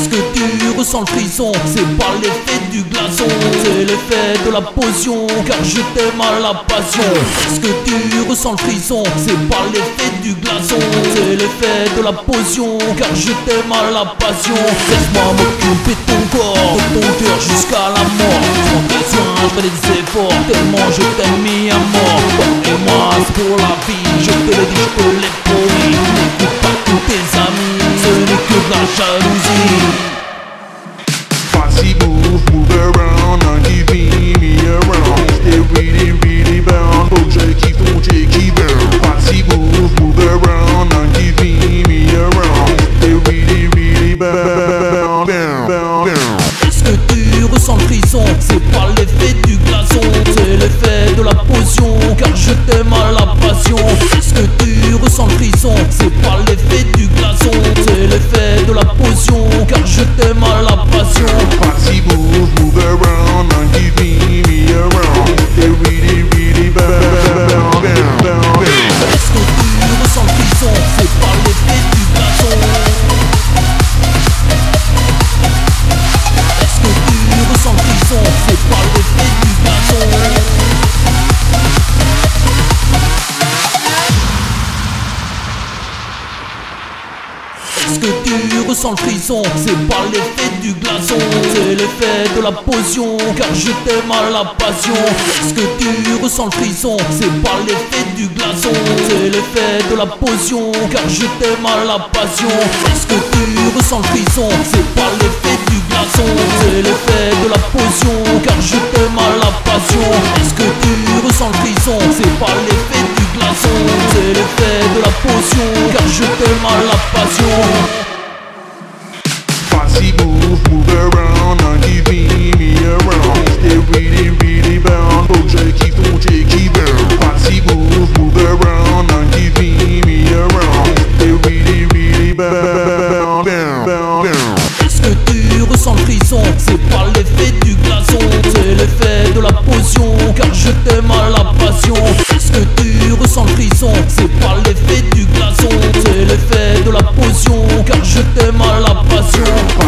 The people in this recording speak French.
Est-ce que tu ressens le frisson C'est pas l'effet du glaçon C'est l'effet de la potion Car je t'aime à la passion. Est-ce que tu ressens le frisson C'est pas l'effet du glaçon C'est l'effet de la potion Car je t'aime à la passion. Laisse-moi m'occuper de ton corps De ton cœur jusqu'à la mort. Sans pression, je fais des efforts Tellement je t'aime mis à mort et moi pour la vie Je te le dis, je Est-ce que tu ressens le frisson? C'est pas l'effet du glaçon C'est l'effet de la potion Car je t'aime à la passion. Est-ce que tu ressens le frisson? C'est pas l'effet du glaçon C'est l'effet de la potion Car je t'aime à la passion Est-ce que tu ressens le frisson C'est pas l'effet du glaçon C'est l'effet de la potion Car je t'aime à la passion. Est-ce que tu ressens le frisson C'est pas l'effet du glaçon C'est l'effet de la potion Car je t'aime à la passion. Est-ce que tu ressens le frisson C'est pas l'effet du glaçon C'est l'effet de la potion Car je t'aime à la passion. Est-ce que tu ressens le frisson C'est pas l'effet du glaçon C'est l'effet de la potion Car je t'aime à la passion. Est-ce que tu ressens le frisson? C'est pas l'effet du l'effet de